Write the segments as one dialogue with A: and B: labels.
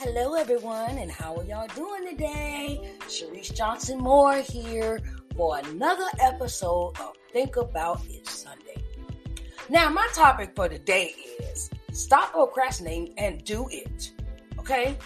A: Hello, everyone, and how are y'all doing today? Sharice Johnson Moore here for another episode of Think About It Sunday. Now, my topic for today is stop procrastinating and do it. Okay?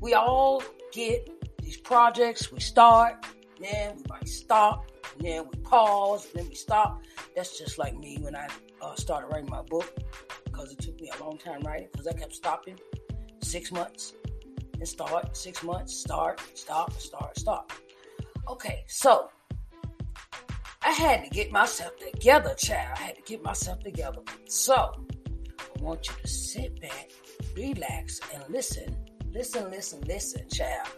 A: We all get these projects, we start, then we might stop, and then we pause, and then we stop. That's just like me when I uh, started writing my book because it took me a long time writing because I kept stopping six months and start, six months, start, stop, start, stop. Okay, so I had to get myself together, child. I had to get myself together. So I want you to sit back, relax, and listen. Listen, listen, listen, child.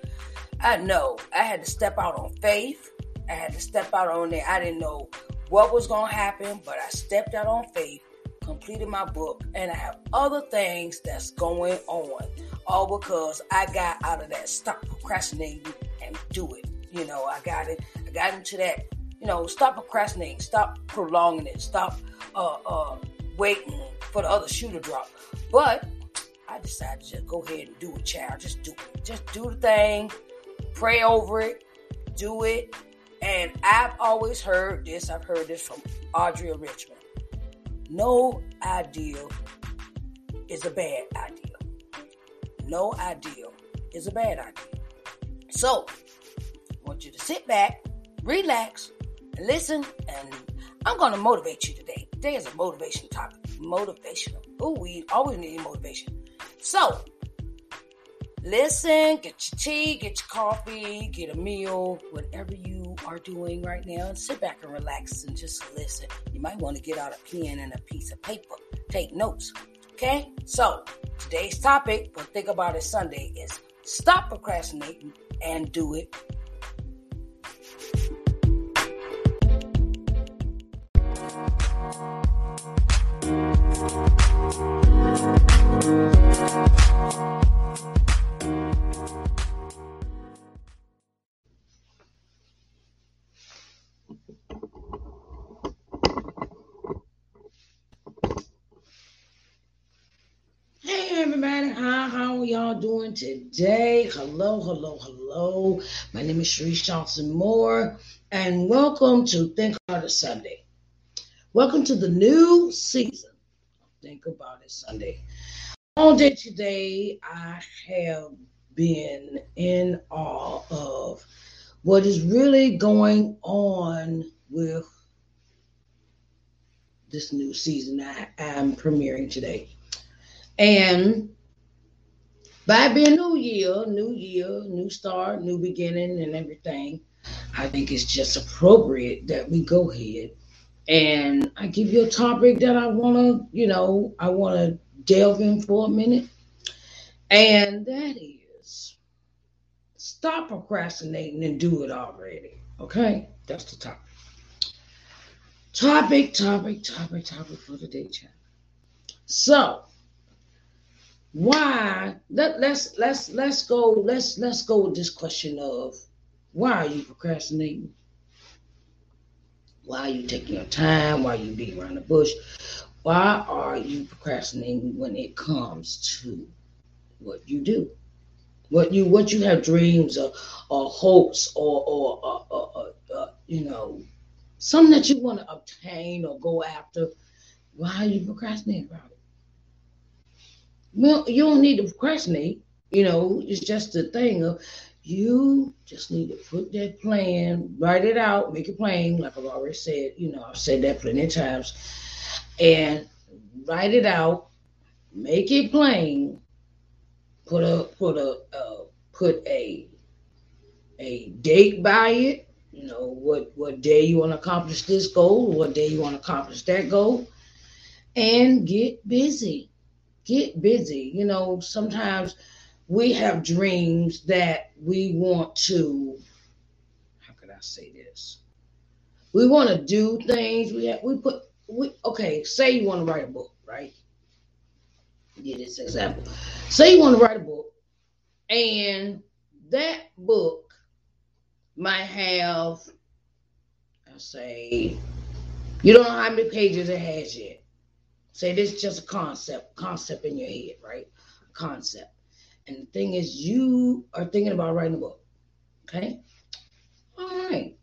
A: I know I had to step out on faith. I had to step out on there. I didn't know what was going to happen, but I stepped out on faith, completed my book, and I have other things that's going on. All because I got out of that stop procrastinating and do it. You know, I got it. I got into that. You know, stop procrastinating. Stop prolonging it. Stop uh, uh, waiting for the other shoe to drop. But I decided to go ahead and do it, child. Just do it. Just do the thing. Pray over it. Do it. And I've always heard this. I've heard this from Audrey Richmond. No idea is a bad idea. No idea is a bad idea. So, I want you to sit back, relax, and listen. And I'm going to motivate you today. Today is a motivation topic. Motivational. Oh, we always need motivation. So, listen, get your tea, get your coffee, get a meal, whatever you are doing right now, and sit back and relax and just listen. You might want to get out a pen and a piece of paper, take notes. Okay? So, today's topic for Think About It Sunday is stop procrastinating and do it. Hey everybody, how are y'all doing today? Hello, hello, hello. My name is Sharice Johnson Moore, and welcome to Think About It Sunday. Welcome to the new season. Think About It Sunday. All day today, I have been in awe of what is really going on with this new season I am premiering today. And by being new year, new year, new start, new beginning, and everything, I think it's just appropriate that we go ahead and I give you a topic that I want to, you know, I want to delve in for a minute. And that is stop procrastinating and do it already. Okay? That's the topic. Topic, topic, topic, topic for the day, chat. So, why? Let, let's let's let's go let's let's go with this question of why are you procrastinating? Why are you taking your time? Why are you beating around the bush? Why are you procrastinating when it comes to what you do? What you what you have dreams or, or hopes or or, or, or, or you know something that you want to obtain or go after why are you procrastinating about it well, you don't need to procrastinate. You know, it's just a thing of you just need to put that plan, write it out, make it plain, like I've already said. You know, I've said that plenty of times, and write it out, make it plain. Put a put a uh, put a a date by it. You know what what day you want to accomplish this goal, what day you want to accomplish that goal, and get busy get busy. You know, sometimes we have dreams that we want to, how could I say this? We want to do things. We have, we put, we, okay, say you want to write a book, right? Get this example. Say you want to write a book, and that book might have, I'll say, you don't know how many pages it has yet Say this is just a concept, concept in your head, right? Concept. And the thing is, you are thinking about writing a book. Okay? All right.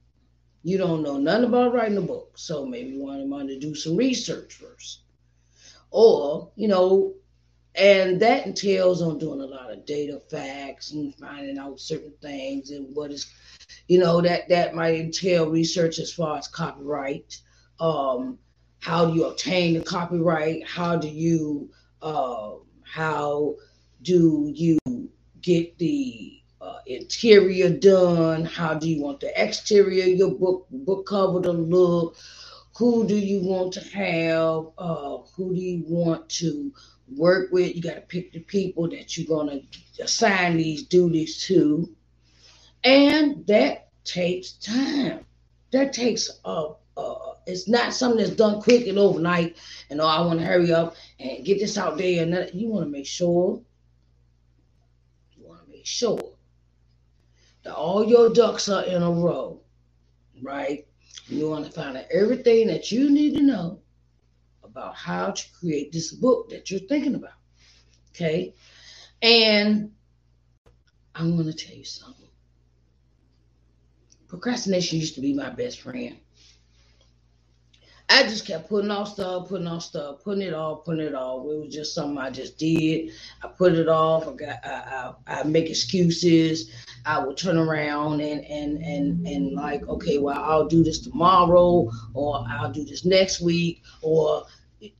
A: You don't know nothing about writing a book. So maybe you want to do some research first. Or, you know, and that entails on doing a lot of data facts and finding out certain things and what is you know that that might entail research as far as copyright um how do you obtain the copyright how do you uh, how do you get the uh, interior done how do you want the exterior your book book cover to look who do you want to have uh, who do you want to work with. You got to pick the people that you're going to assign these duties to. And that takes time. That takes uh, uh it's not something that's done quick and overnight. And oh, I want to hurry up and get this out there. And that, you want to make sure, you want to make sure that all your ducks are in a row, right? You want to find out everything that you need to know about how to create this book that you're thinking about. Okay. And I'm going to tell you something. Procrastination used to be my best friend. I just kept putting off stuff, putting off stuff, putting it off, putting it off. It was just something I just did. I put it off. I got, I, I, I make excuses. I would turn around and and and and like, okay, well, I'll do this tomorrow, or I'll do this next week, or it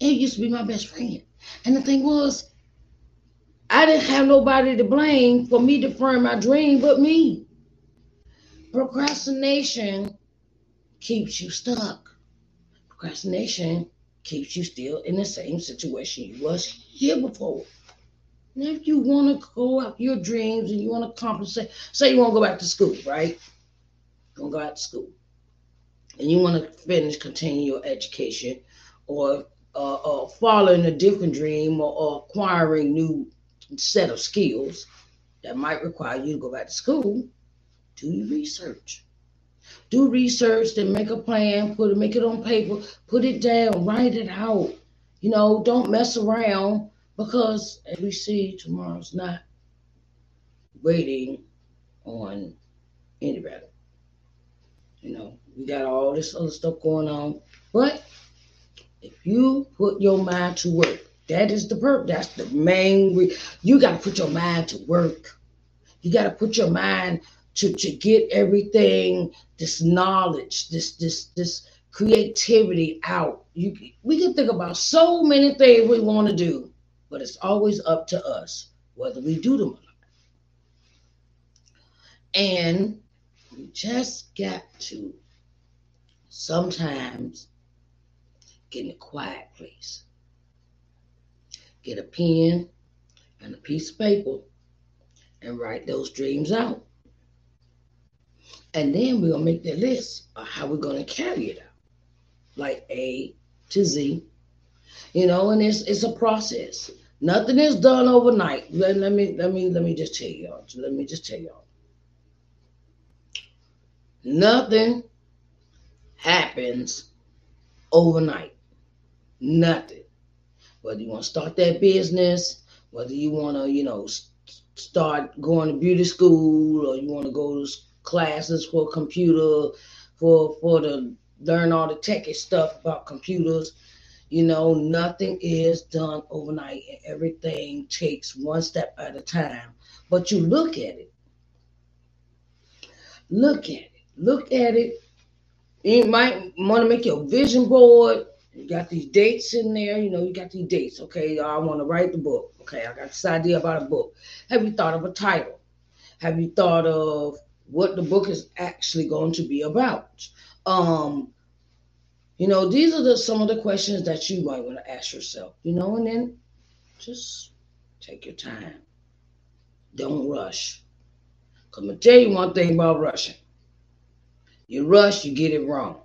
A: used to be my best friend. And the thing was, I didn't have nobody to blame for me deferring my dream but me. Procrastination keeps you stuck. Procrastination keeps you still in the same situation you was here before. And if you want to go out your dreams and you want to compensate, say you want to go back to school, right? You want to go out to school and you want to finish, continue your education, or uh, uh, following a different dream, or, or acquiring new set of skills that might require you to go back to school, do your research. Do research, then make a plan, put it, make it on paper, put it down, write it out. You know, don't mess around because as we see, tomorrow's not waiting on anybody. You know, we got all this other stuff going on. But if you put your mind to work, that is the purpose. That's the main. Re- you got to put your mind to work. You got to put your mind to to get everything, this knowledge, this this this creativity out. You we can think about so many things we want to do, but it's always up to us whether we do them or not. And we just got to sometimes get in a quiet place. Get a pen and a piece of paper and write those dreams out. And then we're gonna make the list of how we're to carry it out. Like A to Z. You know, and it's it's a process. Nothing is done overnight. Let, let me let me let me just tell y'all. Let me just tell y'all. Nothing happens overnight. Nothing. Whether you want to start that business, whether you want to, you know, start going to beauty school or you want to go to classes for computer, for for to learn all the techy stuff about computers. You know, nothing is done overnight, and everything takes one step at a time. But you look at it. Look at it. Look at it you might want to make your vision board. You got these dates in there. You know, you got these dates. Okay, I want to write the book. Okay, I got this idea about a book. Have you thought of a title? Have you thought of what the book is actually going to be about? Um, you know, these are the some of the questions that you might want to ask yourself. You know, and then just take your time. Don't rush. I'm gonna tell you one thing about rushing. You rush, you get it wrong.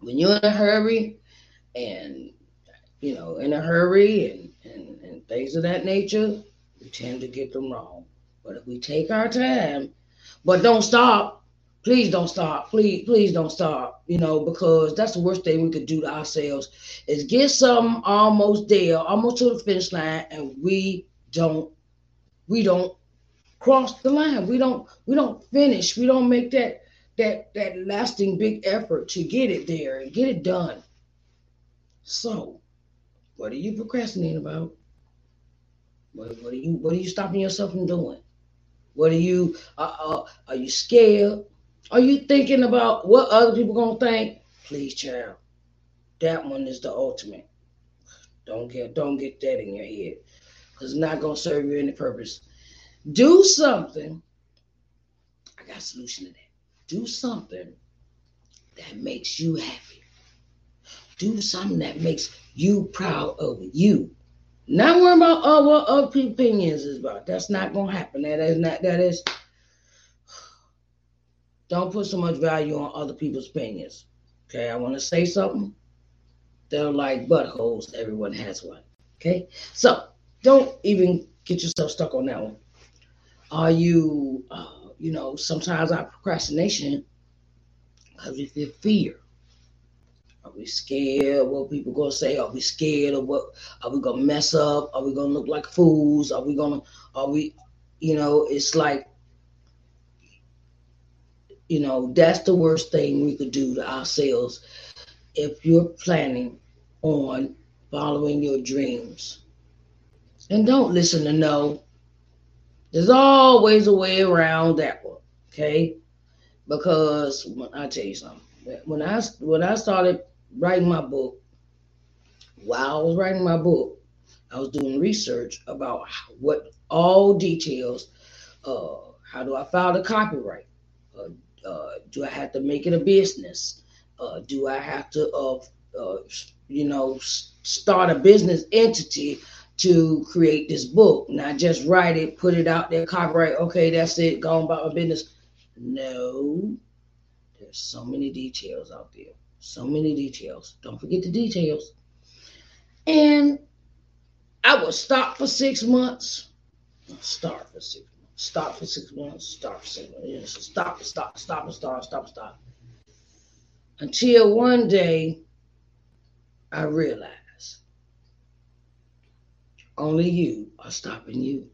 A: When you're in a hurry and you know, in a hurry and, and, and things of that nature, we tend to get them wrong. But if we take our time, but don't stop, please don't stop. Please, please don't stop. You know, because that's the worst thing we could do to ourselves is get something almost there, almost to the finish line, and we don't, we don't cross the line. We don't, we don't finish. We don't make that that that lasting big effort to get it there and get it done. So, what are you procrastinating about? What, what are you What are you stopping yourself from doing? What are you? Uh, are you scared? Are you thinking about what other people gonna think? Please, child. That one is the ultimate. Don't get don't get that in your head, cause it's not gonna serve you any purpose. Do something. I got a solution to that. Do something that makes you happy. Do something that makes you proud of you. Not worry about uh, what other opinions is about. That's not gonna happen. That is not that is don't put so much value on other people's opinions. Okay, I want to say something. They're like buttholes. Everyone has one. Okay, so don't even get yourself stuck on that one. Are you, uh, you know, sometimes our procrastination because we feel fear. Are we scared what people gonna say? Are we scared of what? Are we gonna mess up? Are we gonna look like fools? Are we gonna? Are we? You know, it's like, you know, that's the worst thing we could do to ourselves if you're planning on following your dreams. And don't listen to no. There's always a way around that one, okay? Because when I tell you something, when I when I started writing my book, while I was writing my book, I was doing research about what all details. Uh, how do I file the copyright? Uh, uh, do I have to make it a business? Uh, do I have to, uh, uh, you know, start a business entity to create this book? Not just write it, put it out there, copyright. Okay, that's it. Go about my business. No, there's so many details out there. So many details. Don't forget the details. And I would stop for six months. Start for six months. Stop for six months. Stop for six months. Yeah, so stop, stop, stop, stop, stop, stop. Until one day I realized only you are stopping you.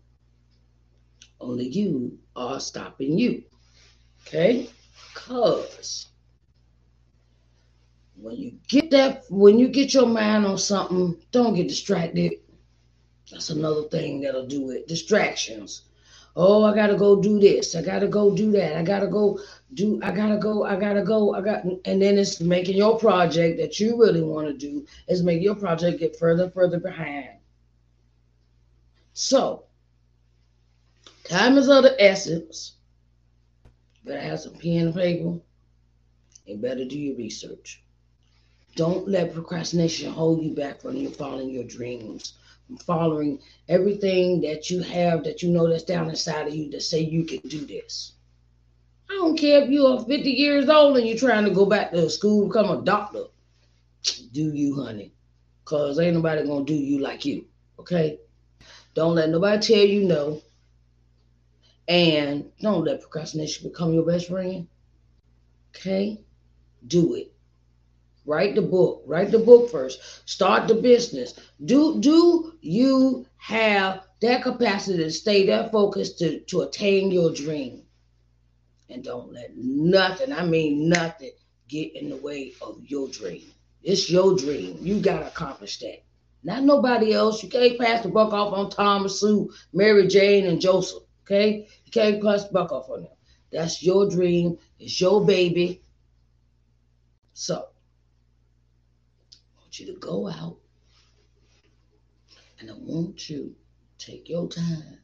A: Only you are stopping you. Okay? Because when you get that, when you get your mind on something, don't get distracted. That's another thing that'll do it. Distractions. Oh, I gotta go do this. I gotta go do that. I gotta go do. I gotta go. I gotta go. I got. And then it's making your project that you really want to do is make your project get further further behind. So, time is of the essence. better have some pen and paper. And better do your research. Don't let procrastination hold you back from you following your dreams, from following everything that you have that you know that's down inside of you to say you can do this. I don't care if you're 50 years old and you're trying to go back to school, become a doctor. Do you, honey? Because ain't nobody to do you like you. Okay? Don't let nobody tell you no. And don't let procrastination become your best friend. Okay? Do it. Write the book. Write the book first. Start the business. Do do you have that capacity to stay that focused to, to attain your dream? And don't let nothing, I mean nothing, get in the way of your dream. It's your dream. You gotta accomplish that. Not nobody else. You can't pass the buck off on Thomas, Sue, Mary Jane, and Joseph. Okay? You can't pass the buck off on them. That's your dream. It's your baby. So want you to go out and I want you take your time.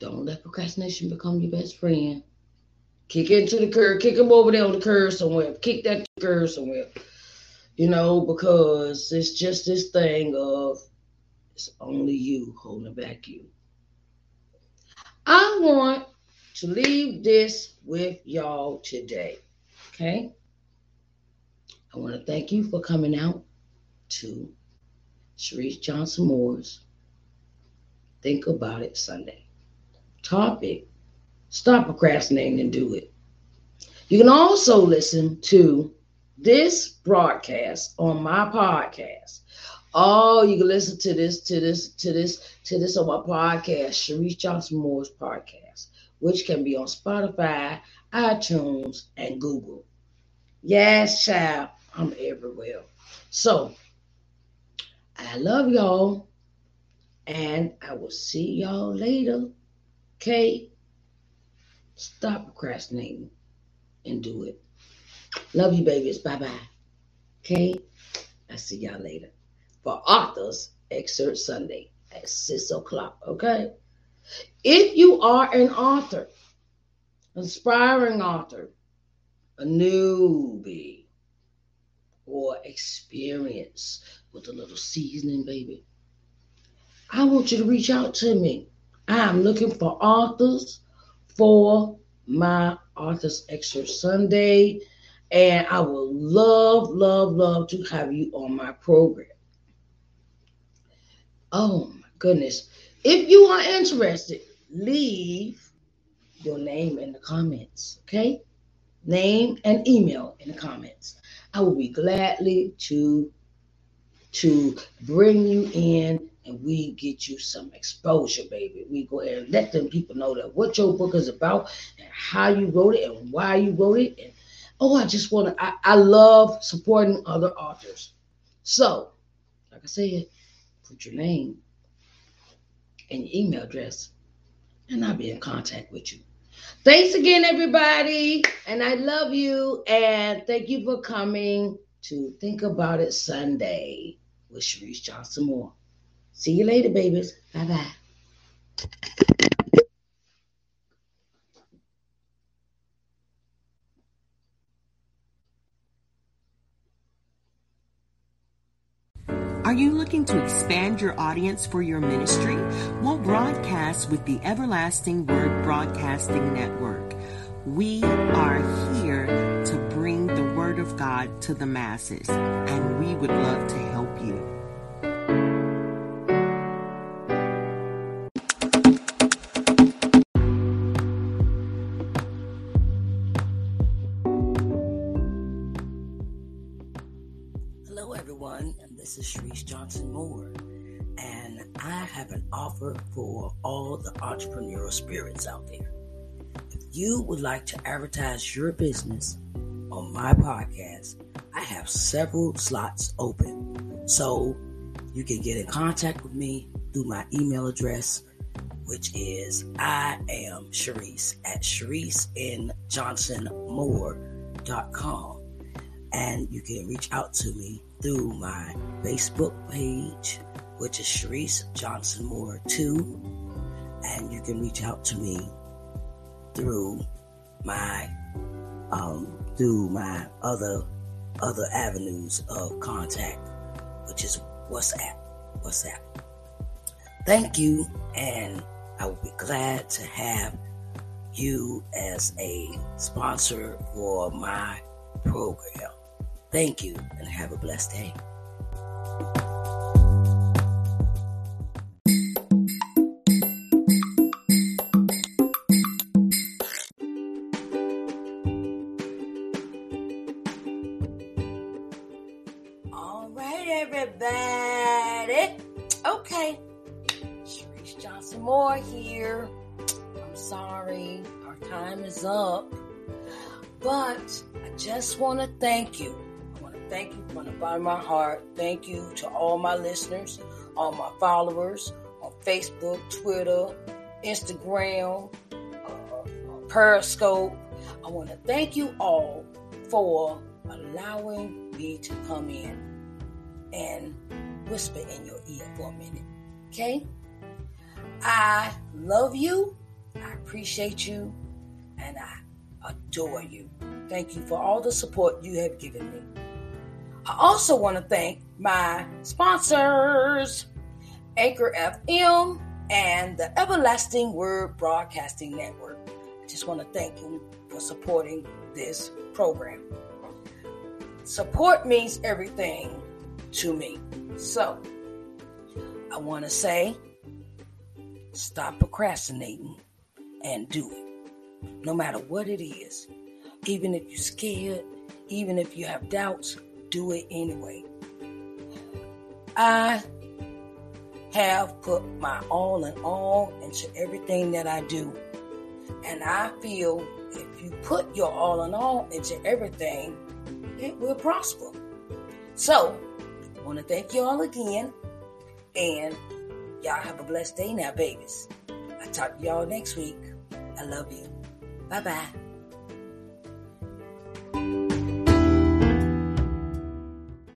A: Don't let procrastination become your best friend. Kick into the curb, kick him over there on the curb somewhere, kick that curb somewhere. You know, because it's just this thing of it's only you holding back you. I want to leave this with y'all today. Okay? I want to thank you for coming out to Sharice Johnson Moore's Think About It Sunday. Topic Stop procrastinating and do it. You can also listen to this broadcast on my podcast. Oh, you can listen to this, to this, to this, to this on my podcast, Sharice Johnson Moore's podcast, which can be on Spotify, iTunes, and Google. Yes, child, I'm everywhere. So, I love y'all, and I will see y'all later. Okay? Stop procrastinating and do it. Love you, babies. Bye bye. Okay? I'll see y'all later for Authors Excerpt Sunday at 6 o'clock. Okay? If you are an author, aspiring author, a newbie, or experience with a little seasoning, baby, I want you to reach out to me. I'm looking for authors for my Authors Extra Sunday. And I would love, love, love to have you on my program. Oh my goodness. If you are interested, leave your name in the comments, okay? Name and email in the comments. I will be gladly to to bring you in and we get you some exposure, baby. We go and let them people know that what your book is about and how you wrote it and why you wrote it. And oh, I just want to, I, I love supporting other authors. So, like I said, put your name and your email address, and I'll be in contact with you. Thanks again, everybody. And I love you. And thank you for coming to Think About It Sunday with Sharice Johnson Moore. See you later, babies. Bye bye.
B: Are you looking to expand your audience for your ministry? Well, broadcast with the Everlasting Word Broadcasting Network. We are here to bring the Word of God to the masses, and we would love to help you.
A: This is Sharice Johnson Moore, and I have an offer for all the entrepreneurial spirits out there. If you would like to advertise your business on my podcast, I have several slots open. So you can get in contact with me through my email address, which is I am Sharice at ShariceNJohnsonMoore.com. And you can reach out to me through my Facebook page, which is Sharice Johnson Moore 2. And you can reach out to me through my um, through my other other avenues of contact, which is WhatsApp. WhatsApp. Thank you, and I will be glad to have you as a sponsor for my program. Thank you and have a blessed day. All right, everybody. Okay. Sharice Johnson Moore here. I'm sorry, our time is up. But I just want to thank you you from the bottom of my heart. Thank you to all my listeners, all my followers on Facebook, Twitter, Instagram, uh, Periscope. I want to thank you all for allowing me to come in and whisper in your ear for a minute. Okay? I love you. I appreciate you. And I adore you. Thank you for all the support you have given me. I also want to thank my sponsors, Anchor FM and the Everlasting Word Broadcasting Network. I just want to thank you for supporting this program. Support means everything to me. So, I want to say stop procrastinating and do it. no matter what it is. Even if you're scared, even if you have doubts, do it anyway. I have put my all in all into everything that I do. And I feel if you put your all in all into everything, it will prosper. So, I want to thank you all again. And y'all have a blessed day now, babies. I'll talk to y'all next week. I love you. Bye bye.